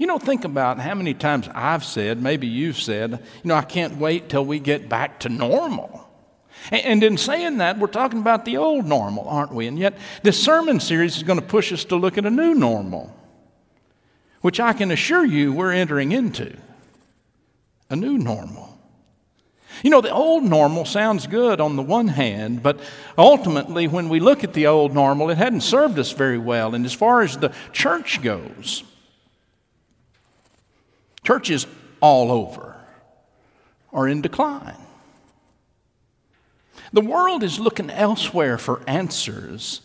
You know, think about how many times I've said, maybe you've said, you know, I can't wait till we get back to normal. And in saying that, we're talking about the old normal, aren't we? And yet, this sermon series is going to push us to look at a new normal, which I can assure you we're entering into. A new normal. You know, the old normal sounds good on the one hand, but ultimately, when we look at the old normal, it hadn't served us very well. And as far as the church goes, churches all over are in decline. The world is looking elsewhere for answers,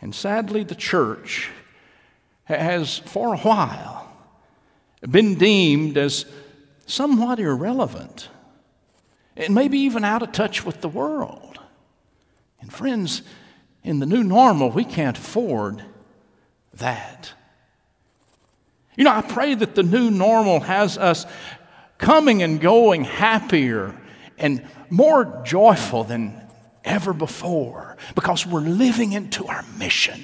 and sadly, the church has, for a while, been deemed as somewhat irrelevant and maybe even out of touch with the world. And, friends, in the new normal, we can't afford that. You know, I pray that the new normal has us coming and going happier and more joyful than ever before because we're living into our mission.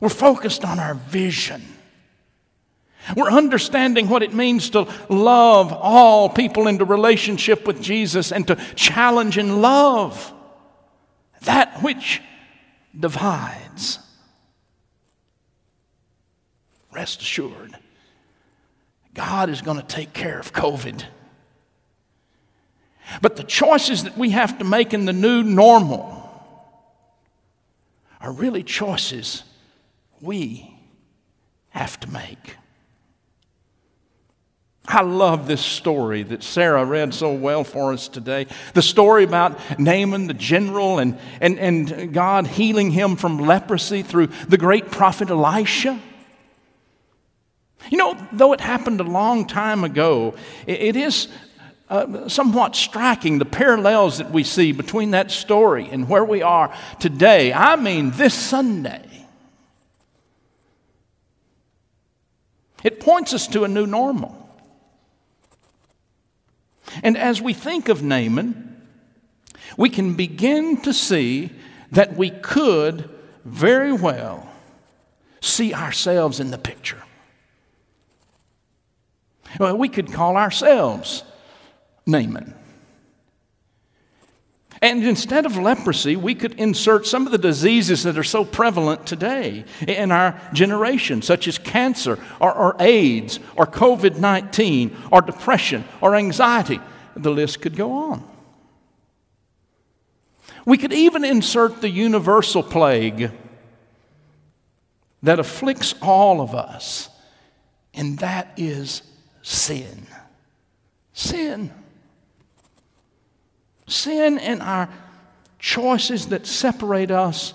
We're focused on our vision. We're understanding what it means to love all people into relationship with Jesus and to challenge and love that which divides. Rest assured, God is going to take care of COVID. But the choices that we have to make in the new normal are really choices we have to make. I love this story that Sarah read so well for us today. The story about Naaman the general and, and, and God healing him from leprosy through the great prophet Elisha. You know, though it happened a long time ago, it, is uh, somewhat striking the parallels that we see between that story and where we are today. I mean, this Sunday. It points us to a new normal. And as we think of Naaman, we can begin to see that we could very well see ourselves in the picture. Well, we could call ourselves Naaman. And instead of leprosy, we could insert some of the diseases that are so prevalent today in our generation, such as cancer or, or AIDS or COVID 19 or depression or anxiety. The list could go on. We could even insert the universal plague that afflicts all of us, and that is sin. Sin. Sin and our choices that separate us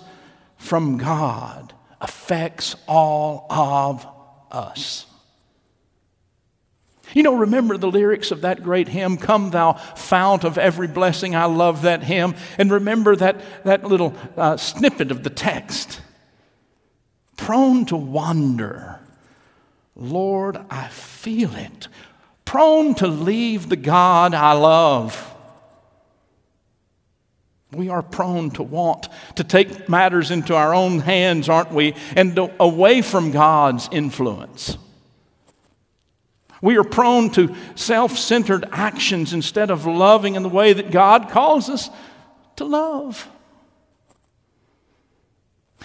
from God affects all of us. You know, remember the lyrics of that great hymn, Come Thou Fount of Every Blessing. I love that hymn. And remember that, that little uh, snippet of the text. Prone to wander, Lord, I feel it. Prone to leave the God I love. We are prone to want to take matters into our own hands, aren't we? And away from God's influence. We are prone to self centered actions instead of loving in the way that God calls us to love.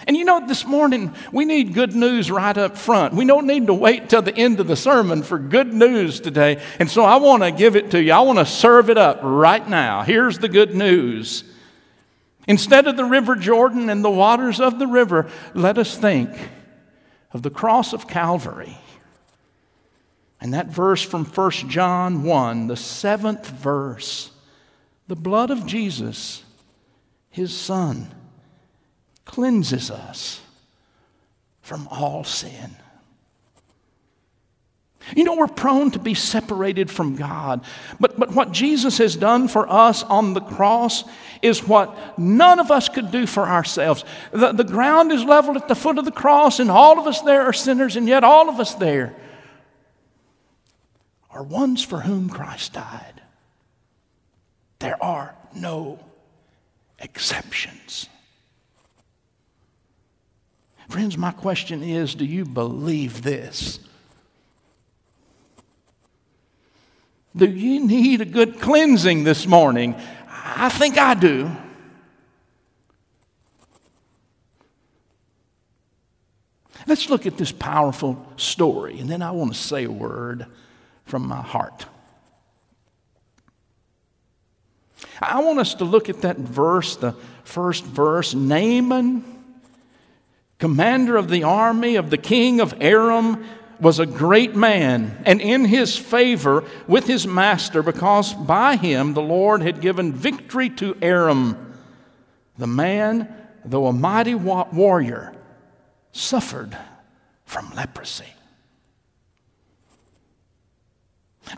And you know, this morning we need good news right up front. We don't need to wait till the end of the sermon for good news today. And so I want to give it to you. I want to serve it up right now. Here's the good news. Instead of the river Jordan and the waters of the river, let us think of the cross of Calvary. And that verse from 1 John 1, the seventh verse the blood of Jesus, his Son, cleanses us from all sin. You know, we're prone to be separated from God. But, but what Jesus has done for us on the cross is what none of us could do for ourselves. The, the ground is leveled at the foot of the cross, and all of us there are sinners, and yet all of us there are ones for whom Christ died. There are no exceptions. Friends, my question is do you believe this? Do you need a good cleansing this morning? I think I do. Let's look at this powerful story, and then I want to say a word from my heart. I want us to look at that verse, the first verse Naaman commander of the army of the king of Aram, was a great man, and in his favor with his master, because by him the Lord had given victory to Aram. The man, though a mighty warrior, suffered from leprosy.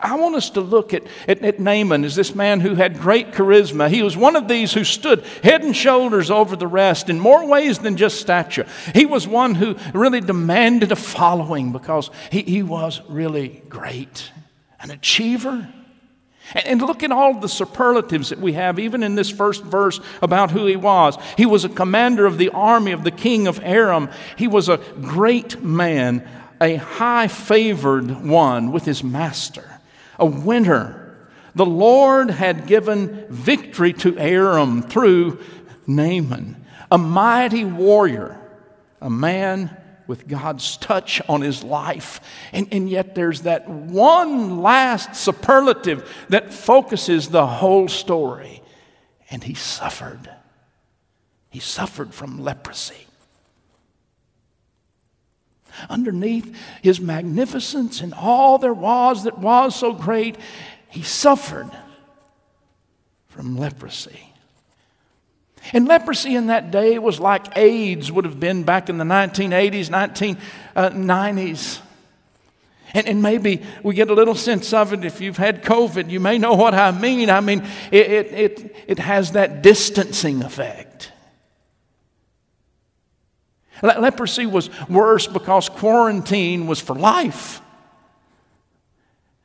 I want us to look at, at, at, Naaman as this man who had great charisma. He was one of these who stood head and shoulders over the rest in more ways than just stature. He was one who really demanded a following because he, he was really great, an achiever. And, and look at all the superlatives that we have, even in this first verse, about who he was. He was a commander of the army of the king of Aram, he was a great man, a high favored one with his master a winner. The Lord had given victory to Aram through Naaman, a mighty warrior, a man with God's touch on his life. And, and yet there's that one last superlative that focuses the whole story. And he suffered. He suffered from leprosy underneath his magnificence and all there was that was so great, he suffered from leprosy. And leprosy in that day was like AIDS would have been back in the 1980s, 1990s. Uh, and, and, maybe we get a little sense of it. If you've had COVID, you may know what I mean. I mean, it, it, it, it has that distancing effect. Le- leprosy was worse because quarantine was for life.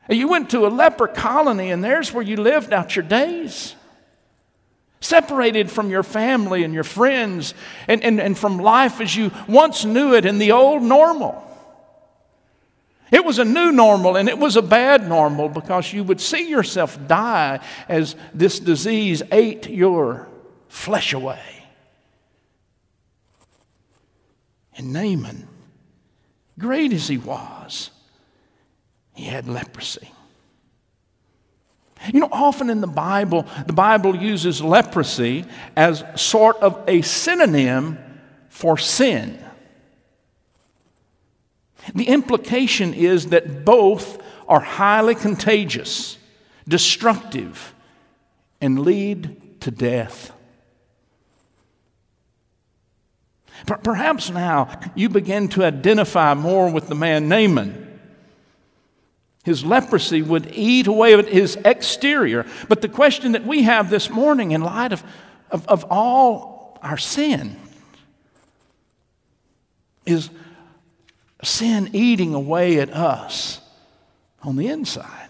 You went to a leper colony, and there's where you lived out your days. Separated from your family and your friends and, and, and from life as you once knew it in the old normal. It was a new normal and it was a bad normal because you would see yourself die as this disease ate your flesh away. And Naaman, great as he was, he had leprosy. You know, often in the Bible, the Bible uses leprosy as sort of a synonym for sin. The implication is that both are highly contagious, destructive, and lead to death. Perhaps now you begin to identify more with the man Naaman. His leprosy would eat away at his exterior. But the question that we have this morning, in light of, of, of all our sin, is sin eating away at us on the inside.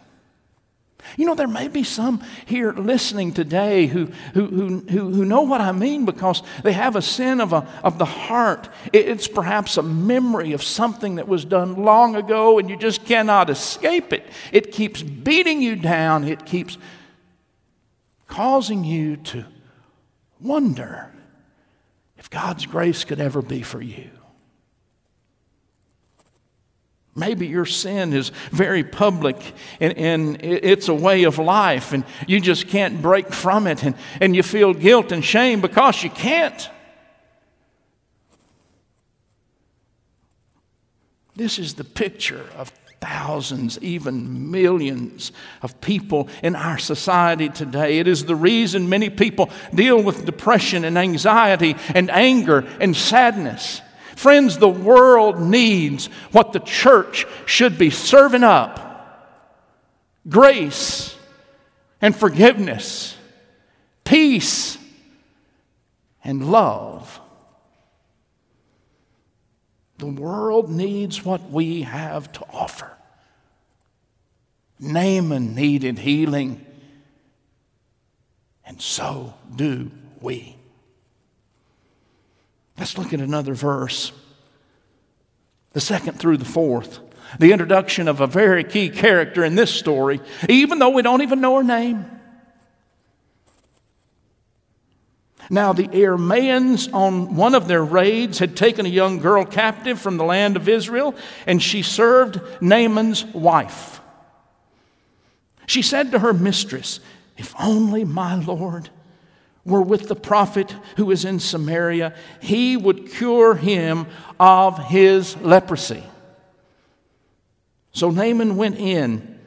You know, there may be some here listening today who, who, who, who, know what I mean because they have a sin of, a, of the heart. It's perhaps a memory of something that was done long ago and you just cannot escape it. It keeps beating you down, it keeps causing you to wonder if God's grace could ever be for you. Maybe your sin is very public and, and, it's a way of life and you just can't break from it and, and you feel guilt and shame because you can't. This is the picture of thousands, even millions of people in our society today. It is the reason many people deal with depression and anxiety and anger and sadness. Friends, the world needs what the church should be serving up grace and forgiveness, peace and love. The world needs what we have to offer. Naaman needed healing, and so do we. Let's look at another verse, the second through the fourth. the introduction of a very key character in this story, even though we don't even know her name. Now, the Arameans on one of their raids had taken a young girl captive from the land of Israel, and she served Naaman's wife. She said to her mistress, If only my Lord were with the prophet who was in Samaria, he would cure him of his leprosy. So Naaman went in,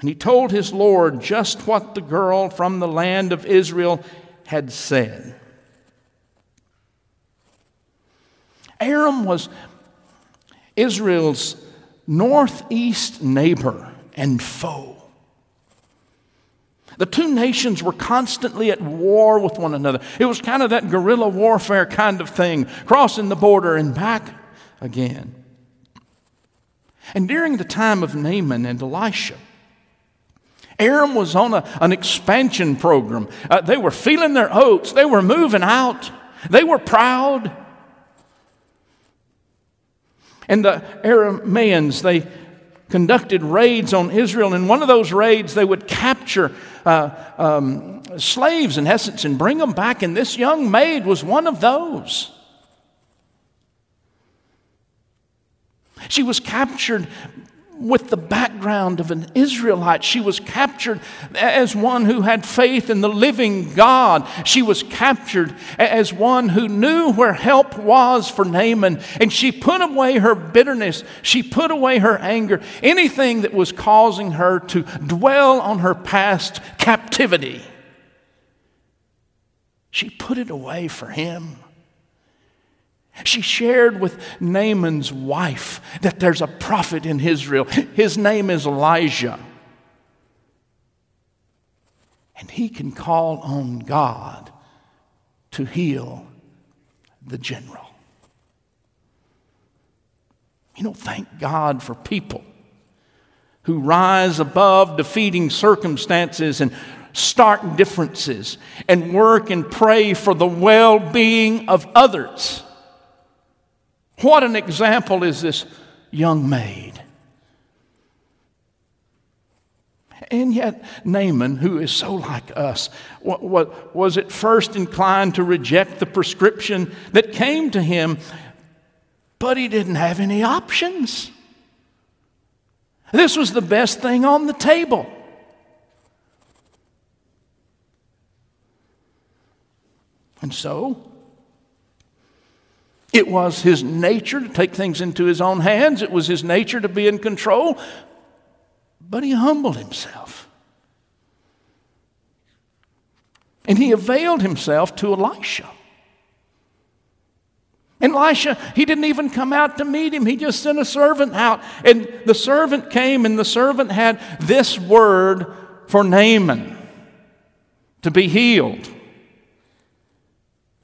and he told his Lord just what the girl from the land of Israel had said. Aram was Israel's northeast neighbor and foe. The two nations were constantly at war with one another. It was kind of that guerrilla warfare kind of thing, crossing the border and back again. And during the time of Naaman and Elisha, Aram was on a, an expansion program. Uh, they were feeling their oats, they were moving out, they were proud. And the Arameans, they conducted raids on Israel. And in one of those raids, they would capture uh, um, slaves, in essence, and bring them back. And this young maid was one of those. She was captured with the background of an Israelite. She was captured as one who had faith in the living God. She was captured as one who knew where help was for Naaman. And she put away her bitterness. She put away her anger. Anything that was causing her to dwell on her past captivity. She put it away for him. She shared with Naaman's wife that there's a prophet in Israel. His name is Elijah. And he can call on God to heal the general. You know, thank God for people who rise above defeating circumstances and stark differences and work and pray for the well being of others. What an example is this young maid. And yet, Naaman, who is so like us, was at first inclined to reject the prescription that came to him, but he didn't have any options. This was the best thing on the table. And so, it was his nature to take things into his own hands, it was his nature to be in control, but he humbled himself. And he availed himself to Elisha. And Elisha, he didn't even come out to meet him. He just sent a servant out. And the servant came, and the servant had this word for Naaman to be healed.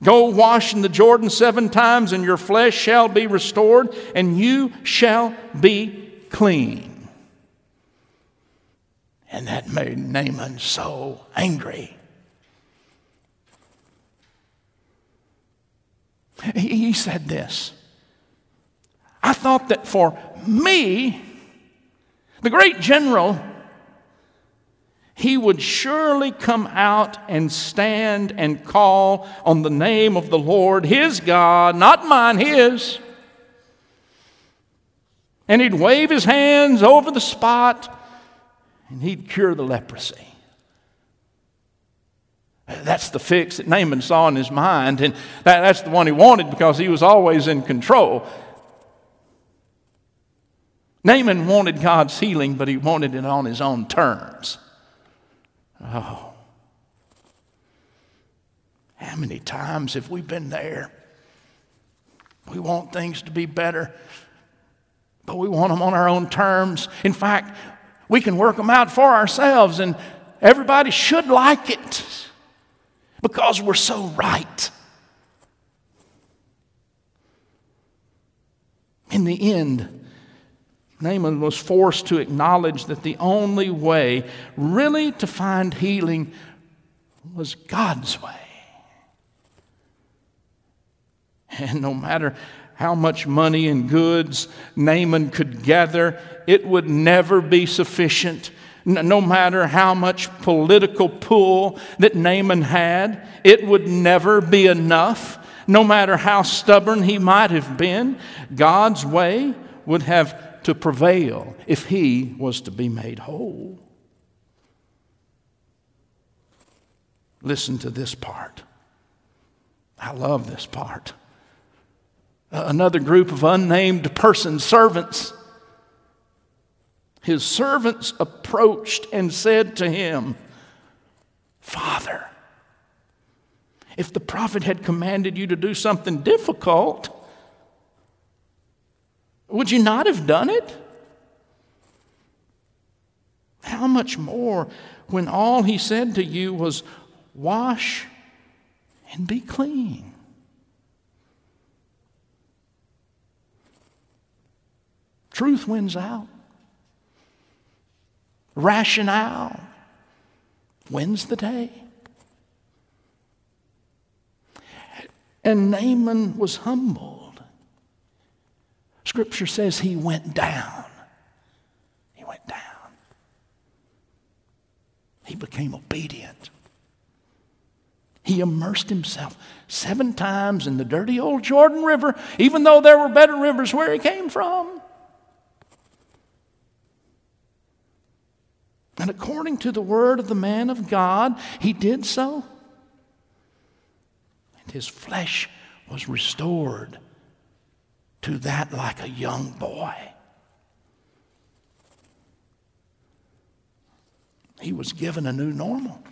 Go wash in the Jordan seven times, and your flesh shall be restored, and you shall be clean. And that made Naaman so angry. He said this I thought that for me, the great general, he would surely come out and stand and call on the name of the Lord, his God, not mine, his. And he'd wave his hands over the spot and he'd cure the leprosy. That's the fix that Naaman saw in his mind, and that, that's the one he wanted because he was always in control. Naaman wanted God's healing, but he wanted it on his own terms. Oh. How many times have we been there? We want things to be better, but we want them on our own terms. In fact, we can work them out for ourselves, and everybody should like it because we're so right. In the end, Naaman was forced to acknowledge that the only way really to find healing was God's way. And no matter how much money and goods Naaman could gather, it would never be sufficient. No matter how much political pull that Naaman had, it would never be enough. No matter how stubborn he might have been, God's way would have to prevail if he was to be made whole. Listen to this part. I love this part uh, another group of unnamed persons, servants. His servants approached and said to him, Father, if the prophet had commanded you to do something difficult, would you not have done it? How much more when all he said to you was, Wash and be clean? Truth wins out. Rationale wins the day. And Naaman was humbled. Scripture says he went down. He went down. He became obedient. He immersed himself seven times in the dirty old Jordan River, even though there were better rivers where he came from. And according to the word of the man of God, he did so. And his flesh was restored to that like a young boy. He was given a new normal.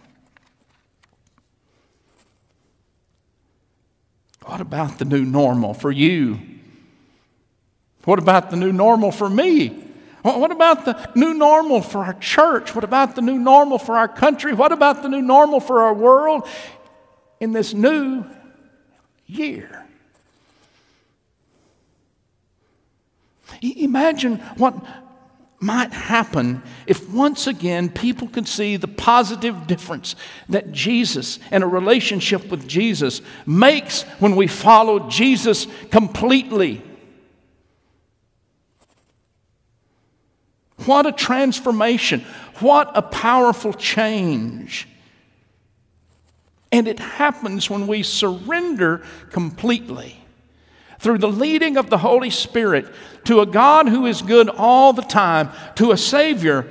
What about the new normal for you? What about the new normal for me? What about the new normal for our church? What about the new normal for our country? What about the new normal for our world in this new year? Imagine what might happen if once again people could see the positive difference that Jesus and a relationship with Jesus makes when we follow Jesus completely. What a transformation. What a powerful change. And it happens when we surrender completely through the leading of the Holy Spirit to a God who is good all the time, to a Savior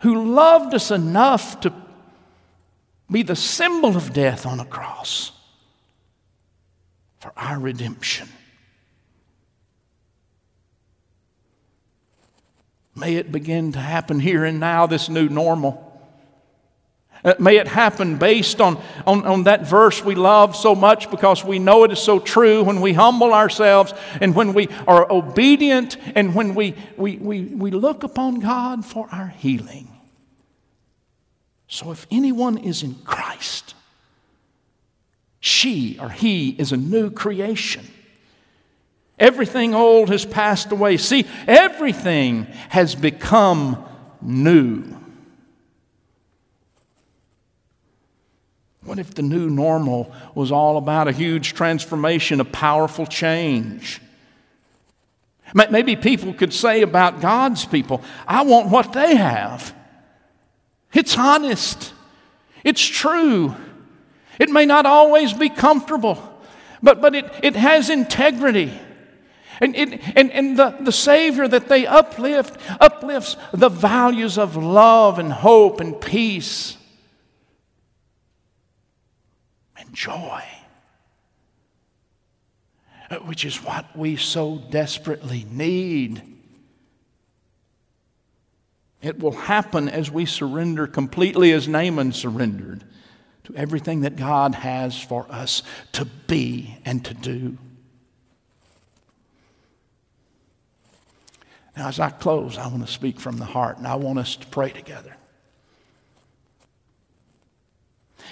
who loved us enough to be the symbol of death on a cross for our redemption. May it begin to happen here and now, this new normal. Uh, may it happen based on, on, on that verse we love so much because we know it is so true when we humble ourselves and when we are obedient and when we, we, we, we look upon God for our healing. So if anyone is in Christ, she or he is a new creation. Everything old has passed away. See, everything has become new. What if the new normal was all about a huge transformation, a powerful change? Maybe people could say about God's people, I want what they have. It's honest, it's true. It may not always be comfortable, but, but it, it has integrity. And, it, and, and the, the Savior that they uplift uplifts the values of love and hope and peace and joy, uh, which is what we so desperately need. It will happen as we surrender completely, as Naaman surrendered to everything that God has for us to be and to do. Now, as I close, I want to speak from the heart and I want us to pray together.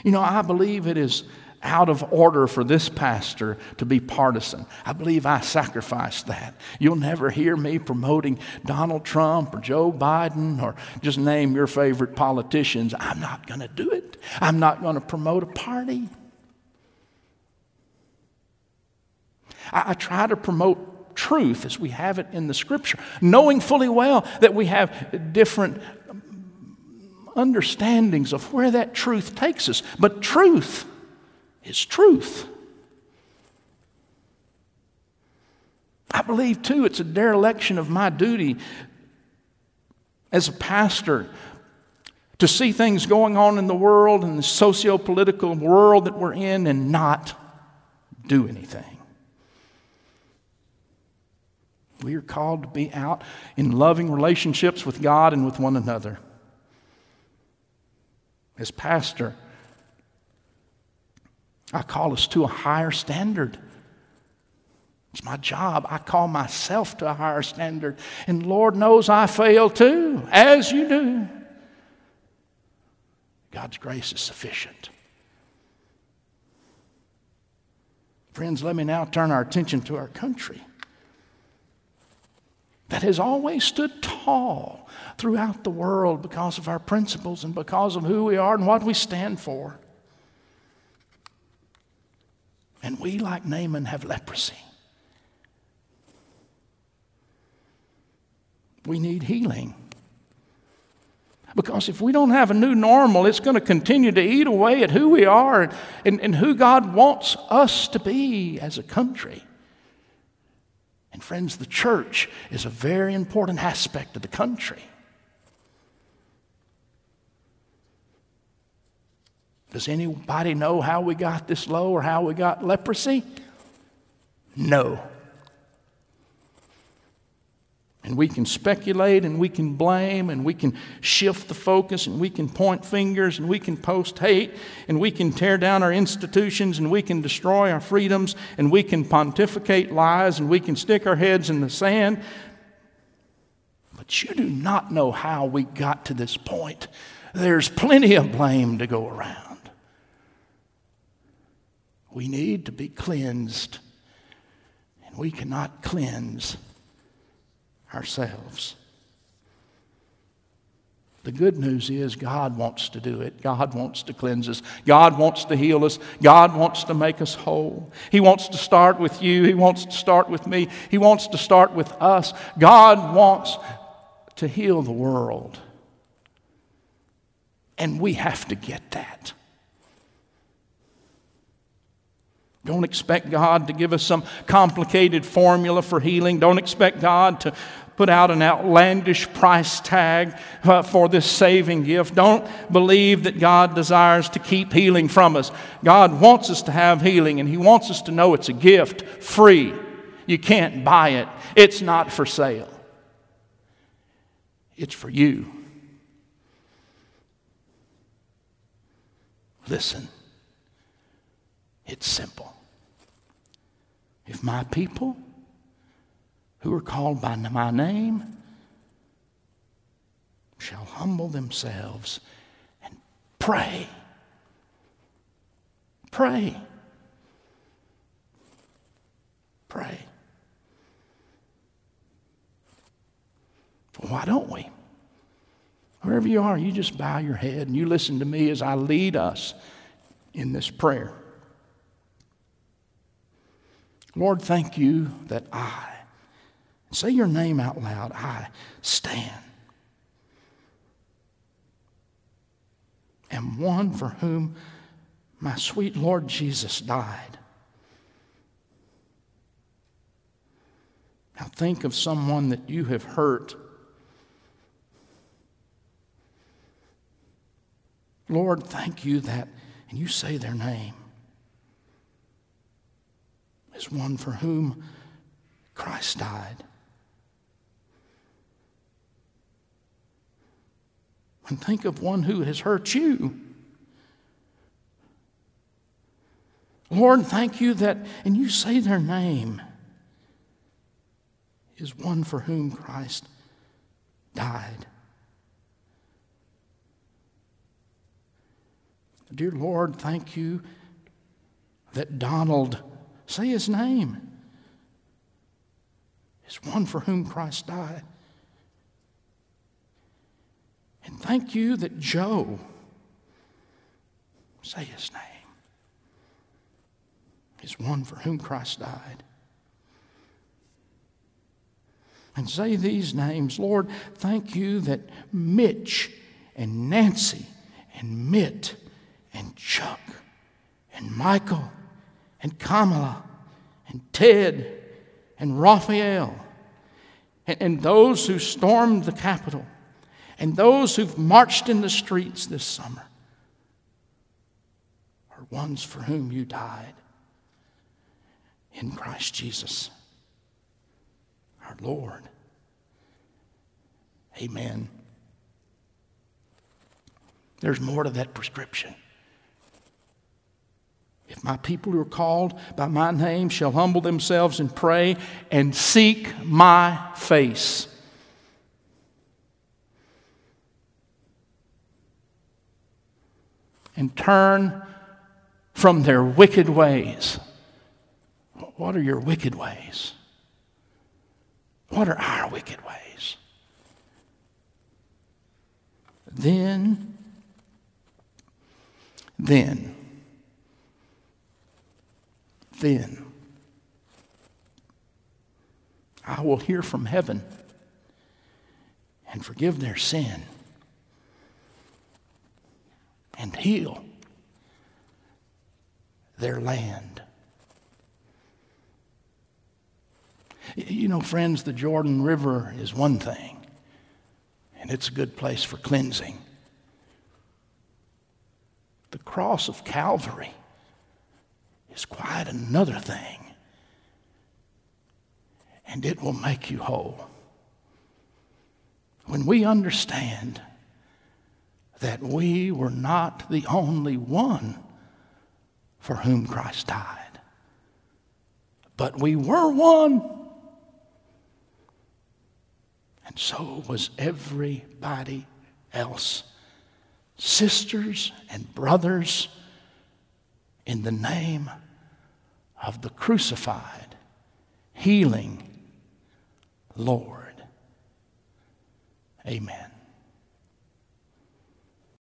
You know, I believe it is out of order for this pastor to be partisan. I believe I sacrificed that. You'll never hear me promoting Donald Trump or Joe Biden or just name your favorite politicians. I'm not going to do it. I'm not going to promote a party. I, I try to promote truth as we have it in the scripture, knowing fully well that we have different understandings of where that truth takes us. But truth is truth. I believe, too, it's a dereliction of my duty as a pastor to see things going on in the world and the socio political world that we're in and not do anything. We are called to be out in loving relationships with God and with one another. As pastor, I call us to a higher standard. It's my job. I call myself to a higher standard. And Lord knows I fail too, as you do. God's grace is sufficient. Friends, let me now turn our attention to our country that has always stood tall throughout the world because of our principles and because of who we are and what we stand for. And we, like Naaman, have leprosy. We need healing. Because if we don't have a new normal, it's going to continue to eat away at who we are and, and, who God wants us to be as a country. And friends, the church is a very important aspect of the country. Does anybody know how we got this low or how we got leprosy? No. And we can speculate and we can blame and we can shift the focus and we can point fingers and we can post hate and we can tear down our institutions and we can destroy our freedoms and we can pontificate lies and we can stick our heads in the sand. But you do not know how we got to this point. There's plenty of blame to go around. We need to be cleansed, and we cannot cleanse ourselves. The good news is God wants to do it. God wants to cleanse us. God wants to heal us. God wants to make us whole. He wants to start with you. He wants to start with me. He wants to start with us. God wants to heal the world. And we have to get that. Don't expect God to give us some complicated formula for healing. Don't expect God to put out an outlandish price tag uh, for this saving gift. Don't believe that God desires to keep healing from us. God wants us to have healing, and He wants us to know it's a gift, free. You can't buy it, it's not for sale. It's for you. Listen, it's simple. If my people who are called by my name shall humble themselves and pray, pray, pray. Why don't we? Wherever you are, you just bow your head and you listen to me as I lead us in this prayer. Lord, thank you that I, say your name out loud, I stand. Am one for whom my sweet Lord Jesus died. Now think of someone that you have hurt. Lord, thank you that, and you say their name is one for whom Christ died. And think of one who has hurt you. Lord, thank you that, and you say their name, is one for whom Christ died. Dear Lord, thank you that Donald Say his name. Is one for whom Christ died. And thank you that Joe, say his name, is one for whom Christ died. and say these names Lord, thank you that Mitch and Nancy and Mitt and Chuck and Michael and Kamala and Ted and Raphael and, and those who stormed the Capitol and those who've marched in the streets this summer are ones for whom you died in Christ Jesus, our Lord. Amen. There's more to that prescription. My people who are called by my name shall humble themselves and pray and seek my face. And turn from their wicked ways. What are your wicked ways? What are our wicked ways? Then, then, then I will hear from heaven and forgive their sin and heal their land. You know, friends, the Jordan River is one thing, and it's a good place for cleansing. The cross of Calvary is quite another thing. And it will make you whole. When we understand that we were not the only one for whom Christ died, but we were one. And so was everybody else. Sisters and brothers in the name of the crucified, healing Lord. Amen.